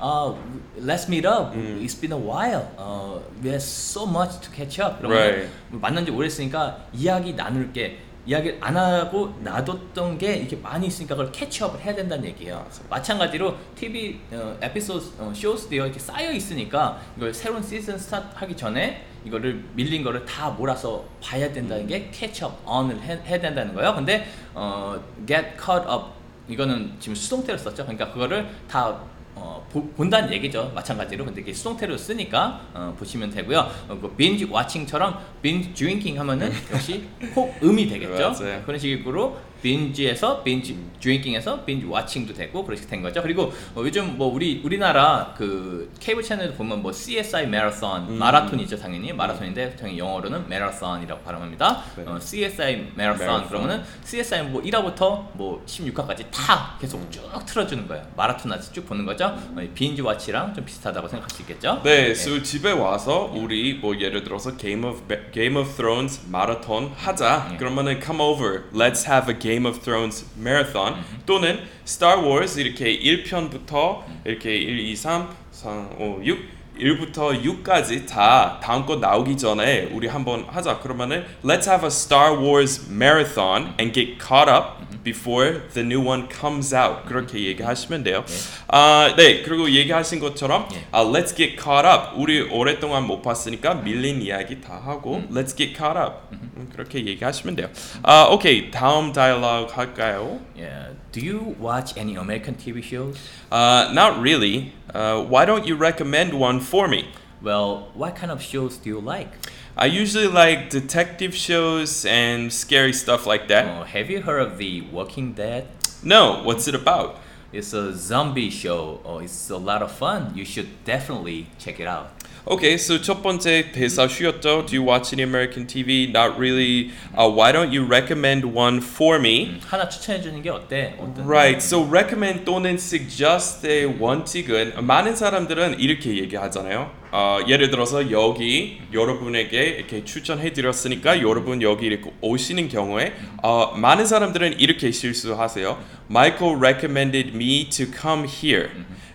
Uh, let's meet up. 음. It's been a while. Uh, we have so much to catch up. Right. 그러면 만난 지 오래됐으니까 이야기 나눌 게 이야기를 안 하고 놔뒀던 게 이렇게 많이 있으니까 그걸 catch up을 해야 된다는 얘기예요. 마찬가지로 TV 어, 에피소드 어, shows도요 이렇게 쌓여 있으니까 이걸 새로운 시즌 스타트 하기 전에 이거를 밀린 거를 다 몰아서 봐야 된다는 게 catch up on을 해, 해야 된다는 거예요. 근데 어, get caught up 이거는 지금 수동태로 썼죠. 그러니까 그거를 다 어, 보- 본다는 얘기죠. 마찬가지로 근데 이게 수동태로 쓰니까 어, 보시면 되고요. 어, 그 binge watching처럼 binge drinking 하면은 역시 혹 음이 되겠죠. 그런 식으로 binge에서 binge drinking에서 binge watching도 되고 그렇게 된 거죠. 그리고 어, 요즘 뭐 우리 우리나라 그 케이블 채널 보면 뭐 CSI 마라톤 음. 마라톤이죠 당연히 마라톤인데 당연히 영어로는 마라톤이라고 발음합니다. 네. 어, CSI 마라톤. 그러면은 CSI 뭐 1화부터 뭐 16화까지 다 계속 쭉 틀어주는 거예요. 마라톤 아직 쭉 보는 거죠. 어, 이 빈지 와치랑 좀 비슷하다고 생각할 수 있겠죠. 네, so 집에 와서 우리 뭐 예를 들어서 Game of Game of Thrones 마라톤 하자. 예. 그러면은 come over, let's have a Game of Thrones marathon. 또는 Star Wars 이렇게 1편부터 이렇게 1, 2, 3, 4, 5, 6 1부터 6까지 다 다음 거 나오기 전에 우리 한번 하자. 그러면은 let's have a Star Wars marathon and get caught up before the new one comes out. 그렇게 얘기하시면 돼요. 아, 네. 그리고 얘기하신 것처럼 예. 아, let's get caught up. 우리 오랫동안 못 봤으니까 밀린 이야기 다 하고 let's get caught up. 음, 그렇게 얘기하시면 돼요. 아, 오케이. 다음 다이얼로그 할까요? Yeah. Do you watch any American TV shows? Uh, not really. Uh, why don't you recommend one for me? Well, what kind of shows do you like? I usually like detective shows and scary stuff like that. Uh, have you heard of The Walking Dead? No, what's it about? It's a zombie show. Oh, it's a lot of fun. You should definitely check it out. Okay, so 첫 번째 대사 쉬었죠? Do you watch any American TV? Not really. Uh, why don't you recommend one for me? 하나 추천해 주는 게 어때? 어떤 Right. So recommend 또는 suggest의 원칙은 많은 사람들은 이렇게 얘기하잖아요. 어, 예를 들어서 여기 여러분에게 이렇게 추천해 드렸으니까 여러분 여기 이렇게 오시는 경우에 어, 많은 사람들은 이렇게 실수하세요. Michael recommended me to come here.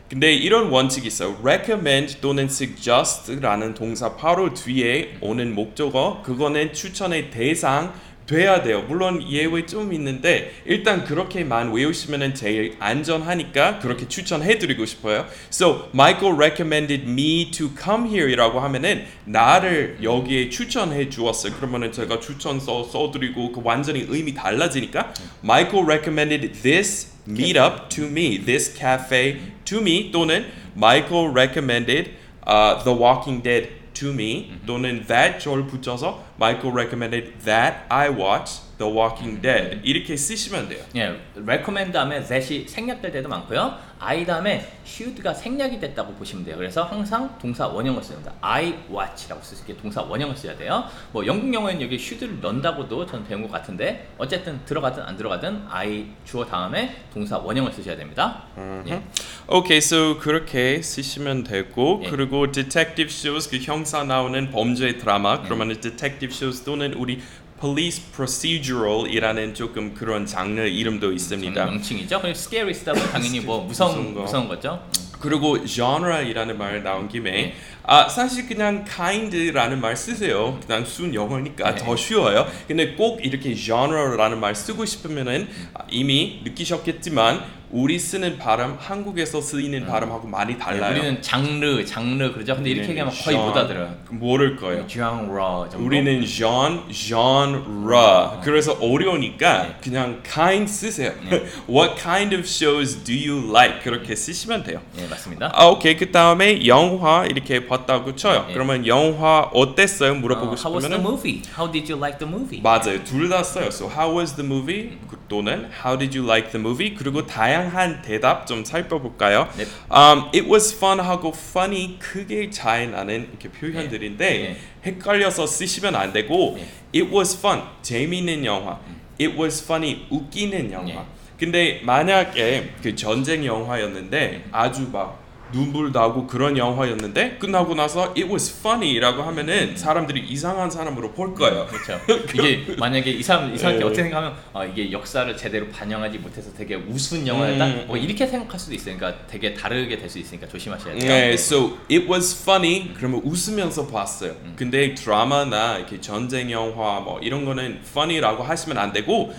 근데 이런 원칙이 있어요. recommend 또는 suggest라는 동사 바로 뒤에 오는 목적어 그거는 추천의 대상 돼야 돼요. 물론 예외 좀 있는데 일단 그렇게만 외우시면은 제일 안전하니까 그렇게 추천해드리고 싶어요. So Michael recommended me to come here이라고 하면은 나를 여기에 추천해 주었어요. 그러면은 제가 추천서 써드리고 그 완전히 의미 달라지니까 Michael recommended this meetup to me, this cafe to me 또는 Michael recommended uh, The Walking Dead to me 또는 that 절 붙여서 Michael recommended that I watch The Walking Dead 이렇게 쓰시면 돼요. 예, recommend 다음에 that이 생략될 때도 많고요. I 다음에 should가 생략이 됐다고 보시면 돼요. 그래서 항상 동사 원형을 씁니다. I watch라고 쓸수 있게 동사 원형을 써야 돼요. 뭐 영국 영어에는 여기 should를 넣는다고도 저는 배운 것 같은데 어쨌든 들어가든 안 들어가든 I 주어 다음에 동사 원형을 쓰셔야 됩니다. 예. 오케이, so 그렇게 쓰시면 되고 예. 그리고 detective shows 그 형사 나오는 범죄 드라마 그러면은 detective shows 또는 우리 police procedural이라는 조금 그런 장르 이름도 있습니다. 명칭이죠. 그리고 scary stuff은 당연히 뭐 무서운 무서운 거. 거죠. 그리고 genre이라는 말 나온 김에 아 사실 그냥 kind라는 말 쓰세요. 그냥 순 영어니까 네. 더 쉬워요. 근데 꼭 이렇게 genre라는 말 쓰고 싶으면은 아, 이미 느끼셨겠지만 우리 쓰는 발음 한국에서 쓰이는 발음하고 많이 예, 달라요. 우리는 장르 장르 그러죠. 근데 이렇게 얘기하면 거의 못 알아들어요. 모를 거예요. genre 정도. 우리는 genre, genre. 그래서 어려우니까 네. 그냥 kind 쓰세요. What kind of shows do you like? 그렇게 쓰시면 돼요. 예 맞습니다. 아 오케이 그 다음에 영화 이렇게 봤다고 쳐요. 예. 그러면 영화 어땠어요? 물어보고 어, how was the 싶으면 movie? How did you like the movie? 맞아요 둘 다 써요. So how was the movie? 그 또는 how did you like the movie? 그리고 다양 한 대답 좀 살펴볼까요? 네. Um, it was fun 하고 funny 크게 차이 나는 이렇게 표현들인데 네. 헷갈려서 쓰시면 안 되고 네. it was fun 재미있는 영화. it was funny 웃기는 영화. 네. 근데 만약에 그 전쟁 영화였는데 아주 막 눈물 나고 그런 영화였는데 끝나고 나서 it was funny라고 하면은 사람들이 이상한 사람으로 볼 거예요. 그렇죠. 이게 만약에 이 사람 이 사람이 네. 어떻게 생각하면 아, 이게 역사를 제대로 반영하지 못해서 되게 우스운 영화였다. 음. 뭐 이렇게 생각할 수도 있으니까 되게 다르게 될 수 있으니까 조심하셔야 돼요. 네, so it was funny. 그러면 웃으면서 봤어요. 음. 근데 드라마나 이렇게 전쟁 영화 뭐 이런 거는 funny라고 하시면 안 되고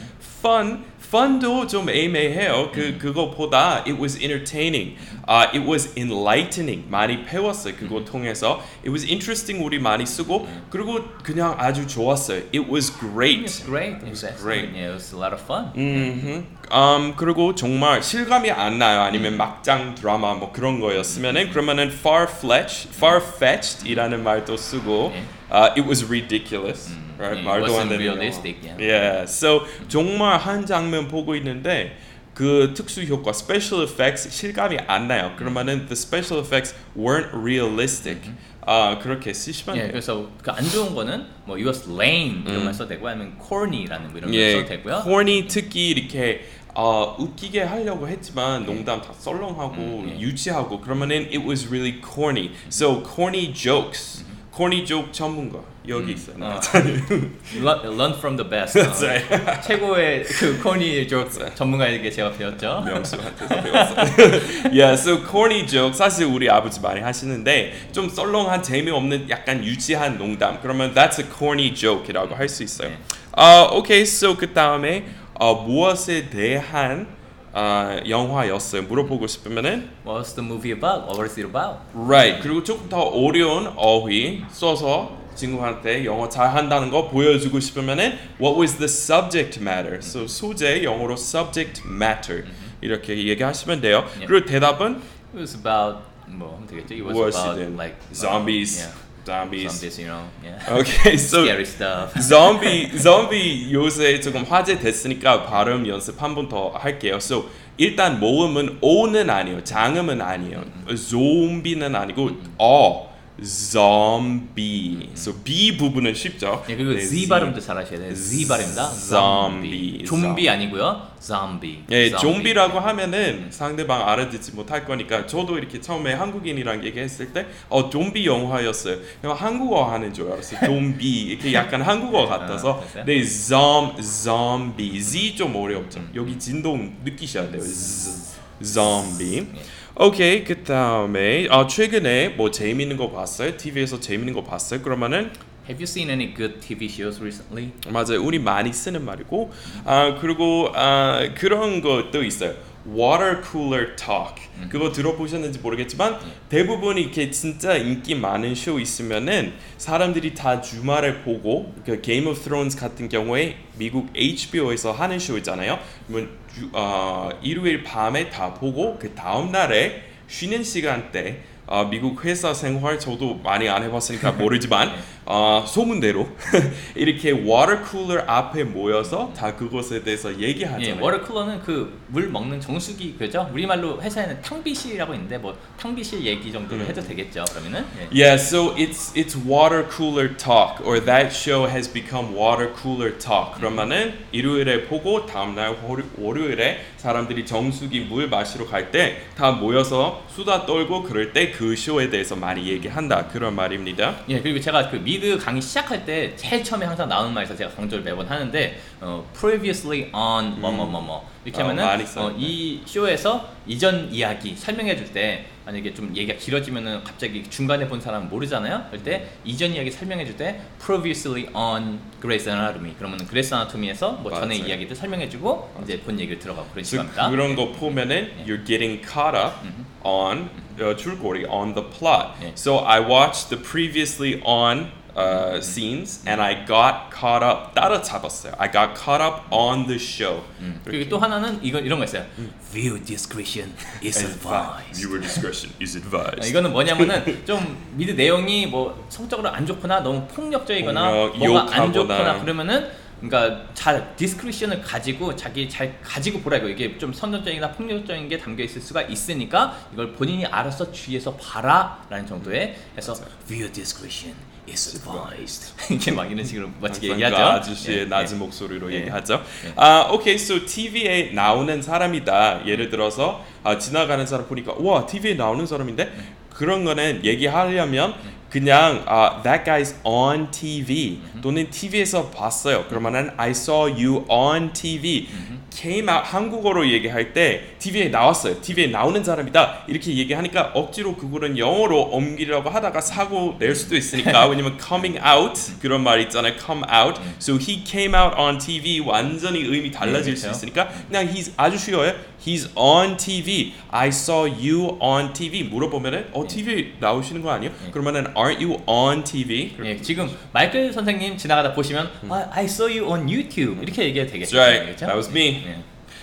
fun fun도 좀 애매해요. 그 음. 그거보다 it was entertaining. 아 it was enlightening. 많이 배웠어요. 그거 음. 통해서 it was interesting 우리 많이 쓰고 그리고 그냥 아주 좋았어요. it was great. It's great. It was great. Yeah, it was a lot of fun. 음, 음, 그리고 정말 실감이 안 나요. 아니면 막장 드라마 뭐 그런 거였으면은 그러면은 far-fetched, far-fetched이라는 말도 쓰고, 예. uh, it was ridiculous, right? 예, 말도 안 wasn't 되는 realistic, 영화. yeah. Yeah, so 정말 한 장면 보고 있는데 그 특수 효과, special effects 실감이 안 나요. 그러면은 the special effects weren't realistic. 아 그렇게 쓰시면 예, 돼요. 그래서 그 안 좋은 거는 뭐 it was lame 이런 말 써도 되고 아니면 corny라는 뭐 이런 말 예, 써도 되고요. corny 특히 이렇게 어, 웃기게 하려고 했지만 농담 다 썰렁하고 음, 예. 유치하고 그러면은 it was really corny. So corny jokes. corny joke 전문가 여기 있어요. 어, learn, learn from the best. 어, right. 최고의 그 corny joke 전문가에게 제가 배웠죠. 명수한테서 배웠어요. yeah, so corny joke 사실 우리 아버지 많이 하시는데 좀 썰렁한 재미없는 약간 유치한 농담. 그러면 that's a corny joke이라고 할 수 있어요. 네. 아, 오케이. So 그 다음에 어, 무엇에 대한 어, 영화였어요. 물어보고 싶으면은 What was the movie about? What was it about? right. 그리고 조금 더 어려운 어휘 써서 친구한테 영어 잘 한다는 거 보여주고 싶으면은 what was the subject matter? So 소재 영어로 subject matter 이렇게 얘기하시면 돼요. 예. 그리고 대답은 It was about 뭐 하면 되겠죠? It was 무엇이든 about like zombies, uh, yeah, zombies. zombies, you know, yeah. Okay, so scary stuff. zombie, zombie 요새 조금 화제 됐으니까 발음 연습 한 번 더 할게요. So 일단 모음은 o는 아니에요, 장음은 아니에요, 좀비는 아니고 어, zombie. So B 부분은 쉽죠. 예, 그리고 네, Z 발음도 잘 하셔야 돼요. Z 발음입니다. zombie. 좀비 아니고요. zombie. 예. 좀비라고 하면은 상대방 알아듣지 못할 거니까 저도 이렇게 처음에 한국인이랑 얘기했을 때 어, 좀비 영화였어요. 한국어 하는 줄 알았어요. 좀비 이렇게 약간 한국어 같아서. 아? 네, zom, zombie. Z 좀 어렵죠. 여기 진동 느끼셔야 돼요. Z, zombie. 오케이, 그 다음에 아, 최근에 뭐 재밌는 거 봤어요? TV에서 재밌는 거 봤어요? 그러면은 Have you seen any good TV shows recently? 맞아요. 우리 많이 쓰는 말이고 아 그리고 아 그런 것도 있어요. Water cooler talk. 그거 들어보셨는지 모르겠지만 대부분 이렇게 진짜 인기 많은 쇼 있으면은 사람들이 다 주말에 보고 그 Game of Thrones 같은 경우에 미국 HBO에서 하는 쇼 있잖아요. 그러면 주, 어, 일요일 밤에 다 보고 그 다음 날에 쉬는 시간 때 어, 미국 회사 생활 저도 많이 안 해봤으니까 모르지만 어, 소문대로 이렇게 water cooler 앞에 모여서 다 그것에 대해서 예, 얘기하잖아요. water cooler는 그 물 먹는 정수기 그죠? 우리말로 회사에는 탕비실이라고 있는데 뭐 탕비실 얘기 정도로 해도 되겠죠. 그러면은 예. Yeah, so it's it's water cooler talk, or that show has become water cooler talk. 그러면은 일요일에 보고 다음 날 월- 월요일에 사람들이 정수기 물 마시러 갈 때 다 모여서 수다 떨고 그럴 때 그 쇼에 대해서 많이 얘기한다 그런 말입니다. 예, 그리고 제가 그 미드 강의 시작할 때 제일 처음에 항상 나오는 말에서 제가 강조를 매번 하는데 어, previously on 뭐뭐뭐뭐 이렇게 어, 하면은 많이 어, 써요. 이 쇼에서 이전 이야기 설명해 줄 때 만약에 좀 얘기가 길어지면은 갑자기 중간에 본 사람은 모르잖아요. 그럴 때 이전 이야기 설명해 줄 때 previously on Grey's Anatomy 그러면은 Grey's Anatomy에서 뭐 전에 맞아요. 이야기들 설명해 주고 이제 본 얘기를 들어가고 그런 즉 식입니다. 그런 거 보면은 you're getting caught up on 어, 줄거리 on the plot. 예. So I watched the previously on uh, scenes and I got caught up. 따라잡았어요. I got caught up on the show. 그리고 또 하나는 이건 이런 거 있어요. View discretion is advised. Viewer discretion is 아, advised. 이거는 뭐냐면은 좀 미드 내용이 뭐 성적으로 안 좋거나 너무 폭력적이거나 폭력, 뭐가 안 욕하거나. 좋거나 그러면은 그러니까 잘 디스크리션을 가지고 자기 잘 가지고 보라고 이게 좀 선정적이나 폭력적인 게 담겨 있을 수가 있으니까 이걸 본인이 알아서 주의해서 봐라라는 정도의 해서 viewer discretion is advised 이렇게 막 이런 식으로 멋지게 항상 얘기하죠. 그 아저씨의 예, 낮은 예. 목소리로 예. 얘기하죠. 예. 아, 오케이. So TV에 나오는 사람이다. 예를 들어서 아, 지나가는 사람 보니까 와, TV에 나오는 사람인데 그런 거는 얘기하려면 그냥 아, that guy's on TV 또는 TV에서 봤어요. 그러면은 I saw you on TV. came out 한국어로 얘기할 때 TV에 나왔어요. TV에 나오는 사람이다. 이렇게 얘기하니까 억지로 그거는 영어로 옮기려고 하다가 사고 낼 수도 있으니까 왜냐면 coming out 그런 말 있잖아요. come out. So he came out on TV 완전히 의미 달라질 네, 수 그렇죠. 있으니까 그냥 he's 아주 쉬워요. He's on TV. I saw you on TV. 물어보면은 어 TV 나오시는 거 아니에요? 그러면은 aren't you on TV? 예, 지금 마이클 선생님 지나가다 보시면 아, I saw you on YouTube 이렇게 얘기해도 되겠죠. That's right. 그렇죠? That was me. 예.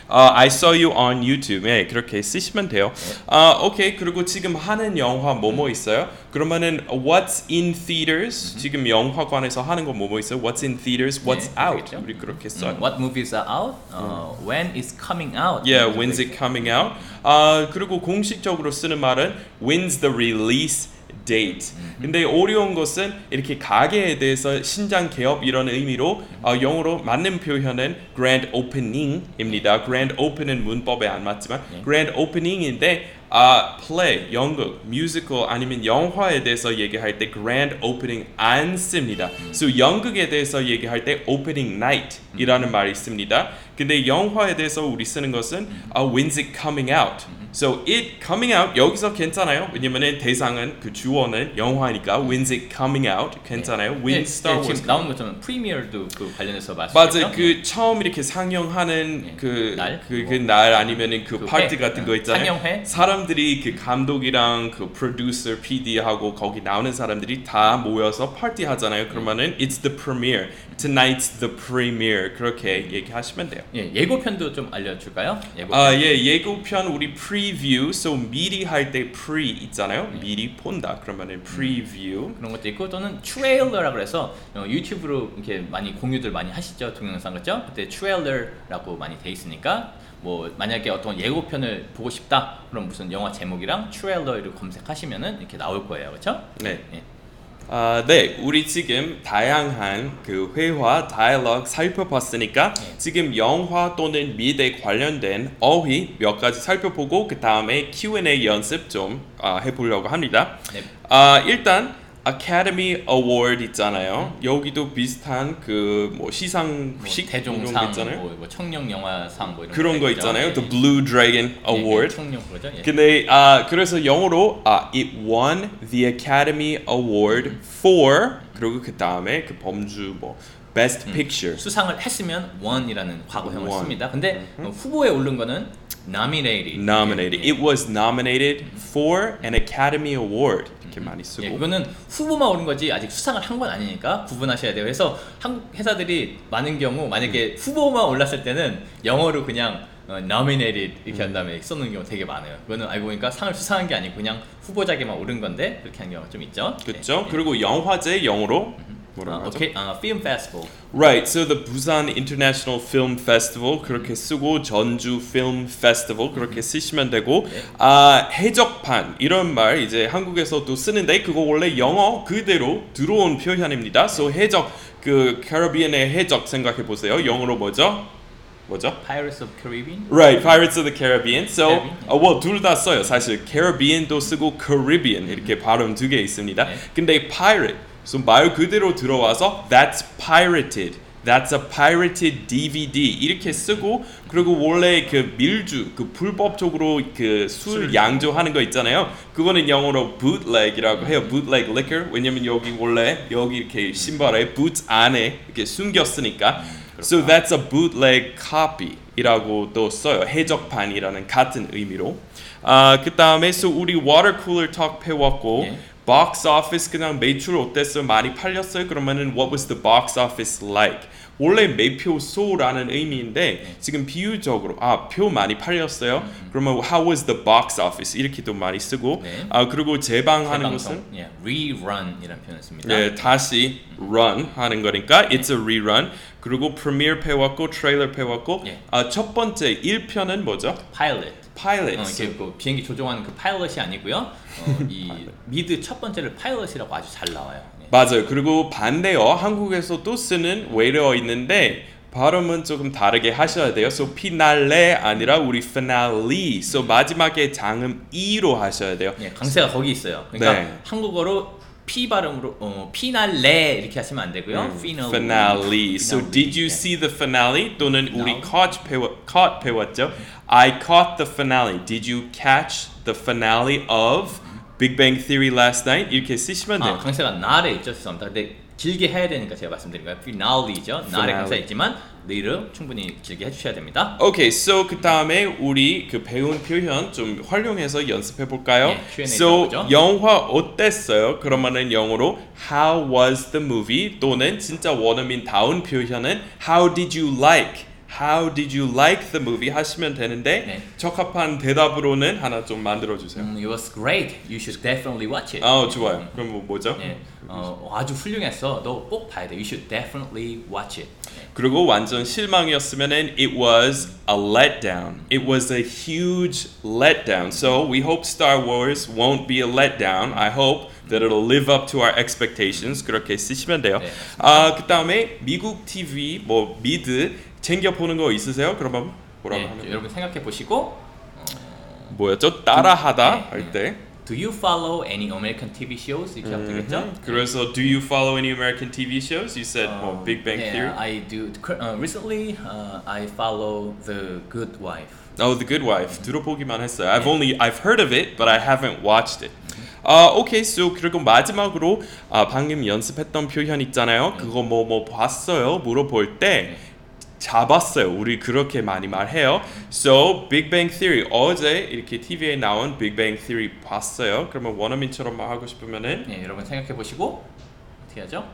어, I saw you on YouTube. 네, 그렇게 쓰시면 돼요. 아, 오케이. 그리고 지금 하는 영화 뭐뭐 있어요? 그러면은 What's in theaters? 지금 영화관에서 하는 거 뭐뭐 있어요? What's in theaters? What's 네, out? 그렇겠죠. 우리 그렇게 써요. What movies are out? 어, when is coming out? Yeah, when's it coming out? 아 그리고 공식적으로 쓰는 말은 when's the release date. 근데 어려운 것은 이렇게 가게에 대해서 신장 개업 이런 의미로 어, 영어로 맞는 표현은 grand opening입니다. grand open은 문법에 안 맞지만 grand opening인데 아 play 연극, 뮤지컬 아니면 영화에 대해서 얘기할 때 grand opening 안 씁니다. So 연극에 대해서 얘기할 때 opening night이라는 말이 있습니다. 근데 영화에 대해서 우리 쓰는 것은 아 when's it coming out? So it coming out 여기서 괜찮아요. 왜냐면은 대상은 그 주어는 영화니까 when's it coming out 괜찮아요. When 예, Star 예, Wars 지금 나오는 것처럼 프리미어도 그 관련해서 말씀. 맞아요. 그 처음 이렇게 상영하는 예. 그 날? 그 뭐. 그날 아니면은 그, 그 파티 회. 같은 거 어, 있잖아요. 상영회? 사람들이 그 감독이랑 그 프로듀서, PD하고 거기 나오는 사람들이 다 모여서 파티 하잖아요. 그러면은 it's the premiere. Tonight's the premiere. 그렇게 얘기하시면 돼요. 예, 예고편도 좀 알려 줄까요? 예고편. 아, 예, 예고편 우리 preview. So 미리 할 때 pre 있잖아요. 미리 본다. 그러면은 preview. 그런 것도 있고 또는 trailer라 그래서 어, 유튜브로 이렇게 많이 공유들 많이 하시죠 동영상 그죠? 그때 trailer라고 많이 돼 있으니까 뭐 만약에 어떤 예고편을 보고 싶다 그럼 무슨 영화 제목이랑 trailer를 검색하시면은 이렇게 나올 거예요 그렇죠? 네. 예. 아, 네. 우리 지금 다양한 그 회화, 다이얼로그 살펴봤으니까 네. 지금 영화 또는 미대 관련된 어휘 몇 가지 살펴보고 그 다음에 Q&A 연습 좀 아, 해보려고 합니다. 네. 아, 일단 Academy Award 있잖아요. 여기도 비슷한 그뭐뭐 시상식 거 대종상, 있잖아요. 뭐, 뭐 청룡 영화상 뭐 이런 그런 거. 있잖아요. 예, The 예. Blue Dragon 예, 예, Award. 청룡 그거죠. 예. 근데 아 그래서 영어로 아 it won the Academy Award for 그리고 그 다음에 그 범주 뭐 Best Picture 수상을 했으면 won이라는 과거형을 won. 씁니다. 근데 어, 후보에 오른 거는 nominated. nominated. It was nominated for an Academy Award 이렇게 많이 쓰고. 예, 그거는 후보만 오른 거지 아직 수상을 한 건 아니니까 구분하셔야 돼요. 그래서 한국 회사들이 많은 경우 만약에 후보만 올랐을 때는 영어로 그냥 어, nominated 이렇게 한 다음에 써놓는 경우 되게 많아요. 그거는 알고 보니까 상을 수상한 게 아니고 그냥 후보자에게만 오른 건데 그렇게 하는 경우가 좀 있죠. 그렇죠. 예, 예. 그리고 영화제 영어로 아, 뭐라고 하죠? 오케이, 아, film festival. Right. So the Busan International Film Festival 그렇게 쓰고 전주 Film Festival 그렇게 쓰시면 되고 네. 아 해적판 이런 말 이제 한국에서도 쓰는데 그거 원래 영어 그대로 들어온 표현입니다. So 해적 그 캐리비안의 해적 생각해 보세요. 영어로 뭐죠? 뭐죠? Pirates of Caribbean. Right, Pirates of the Caribbean. So. 어, well, 둘다 써요. 사실 Caribbean도 쓰고 Caribbean 이렇게 발음 두 개 있습니다. 네. 근데 pirate, so 말 그대로 들어와서 that's pirated. That's a pirated DVD 이렇게 쓰고 그리고 원래 그 밀주 그 불법적으로 그 술 양조하는 거 있잖아요. 그거는 영어로 bootleg이라고 해요. bootleg liquor. 왜냐면 여기 원래 여기 이렇게 신발에 boot 안에 이렇게 숨겼으니까. So that's a bootleg copy이라고 또 써요. 해적판이라는 같은 의미로. 아, 그다음에 so 우리 water cooler talk 배웠고 예. Box office 그냥 매출 어땠어요? 많이 팔렸어요? 그러면은 what was the box office like? 원래 매표소라는 의미인데 지금 비유적으로 아 표 많이 팔렸어요. 그러면 how was the box office 이렇게도 많이 쓰고 네. 아 그리고 재방하는 재방송, 것은 예, rerun이라는 표현을 씁니다. 네, 다시 run 하는 거니까 it's a rerun. 그리고 프리미어 배웠고 트레일러 배웠고 예. 아, 첫 번째 1편은 뭐죠? Pilot. 어, 이렇게 그 비행기 조종하는 그 파일럿이 아니고요. 어, 이 미드 첫 번째를 파일럿이라고 아주 잘 나와요. 예. 맞아요. 그리고 반대어 한국에서도 쓰는 외래어 있는데 발음은 조금 다르게 하셔야 돼요. So 피날레 아니라 우리 finale. So 마지막에 장음 e로 하셔야 돼요. 예, 강세가 거기 있어요. 그러니까 네. 한국어로 P 발음으로 어, 피날레 이렇게 하시면 안 되고요. 음, finale. finale. So did you 예. see the finale? 또는 우리 caught 배워, caught 배웠죠. I caught the finale. Did you catch the finale of Big Bang Theory last night? 이렇게 쓰시면 돼요. 아, 강세가 날에 있죠. 죄송합니다. 근데 길게 해야 되니까 제가 말씀드린 거예요. finale이죠. 날에. 강세가 있지만 내일은 충분히 길게 해주셔야 됩니다. 오케이, so 그 다음에 우리 그 배운 표현 좀 활용해서 연습해 볼까요? 네, Q&A so 들어보죠. 영화 어땠어요? 그러면은 영어로 How was the movie? 또는 진짜 원어민 다운 표현은 How did you like? How did you like the movie? 하시면 되는데 네. 적합한 대답으로는 하나 좀 만들어 주세요. 음, it was great. You should definitely watch it. 아, 좋아요. 그럼 뭐 뭐죠? 예, 어, 아주 훌륭했어. 너 꼭 봐야 돼. You should definitely watch it. 예. 그리고 완전 실망이었으면은 it was a letdown. It was a huge letdown. So we hope Star Wars won't be a letdown. I hope that it'll live up to our expectations. 그렇게 쓰시면 돼요. 네, 아 그다음에 미국 TV 뭐 미드 챙겨 보는 거 있으세요? 그러면 뭐라고 예, 하면 여러분 생각해 보시고 뭐였죠? 따라하다 네, 할 때. Do you follow any American TV shows? 이렇게 하면 되겠죠? 그래서 do you follow any American TV shows? You said 뭐 Big Bang yeah, Theory. I do. Uh, recently, uh, I follow The Good Wife. Oh, The Good Wife. 들어보기만 했어요. I've only I've heard of it, but I haven't watched it. 아, 오케이. So 그리고 마지막으로 아, 방금 연습했던 표현 있잖아요. 그거 뭐 뭐 봤어요? 물어볼 때 잡았어요. 우리 그렇게 많이 말해요. So Big Bang Theory 어제 이렇게 TV에 나온 Big Bang Theory 봤어요. 그러면 원어민처럼 하고 싶으면은 예, 여러분 생각해 보시고 어떻게 하죠?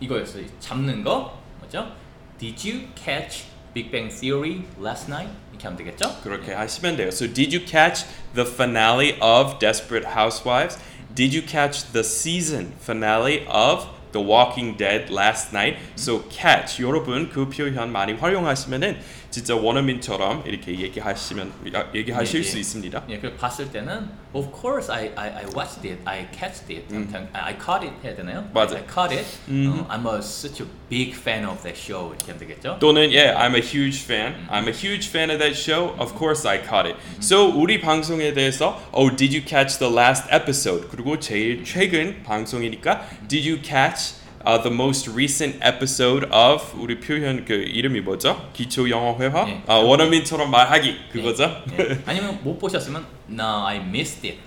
이거였어요. 잡는 거 뭐죠? Did you catch Big Bang Theory last night? 이렇게 하면 되겠죠? 그렇게 하시면 돼요. So did you catch the finale of Desperate Housewives? Did you catch the season finale of The Walking Dead last night? So catch 여러분 그 표현 많이 활용하시면은 진짜 원어민처럼 이렇게 얘기하시면 아, 얘기하실 예, 수 예. 있습니다. 예, 그 봤을 때는 Of course I, I, I watched it, I catched it, I, I caught it 해야 되나요? 맞아. I caught it. 어, I'm a, such a big fan of that show 이렇게 하면 되겠죠? 또는 yeah, I'm a huge fan. I'm a huge fan of that show. Of course I caught it. So 우리 방송에 대해서 Oh, did you catch the last episode? 그리고 제일 최근 방송이니까 Did you catch uh, the most recent episode of 우리 표현 그 이름이 뭐죠? 기초 영어 회화? 예. 아, 원어민처럼 말하기 그거죠? 예. 아니면 못 보셨으면 No, I missed it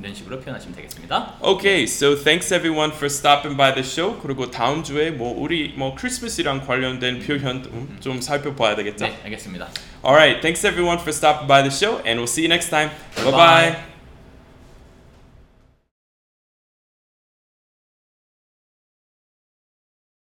이런 식으로 표현하시면 되겠습니다. Okay, so thanks everyone for stopping by the show. 그리고 다음 주에 뭐 우리 뭐 크리스마스랑 관련된 표현 좀- 좀 살펴봐야 되겠죠? 네, 알겠습니다. All right, thanks everyone for stopping by the show, and we'll see you next time. Bye Bye-bye. bye.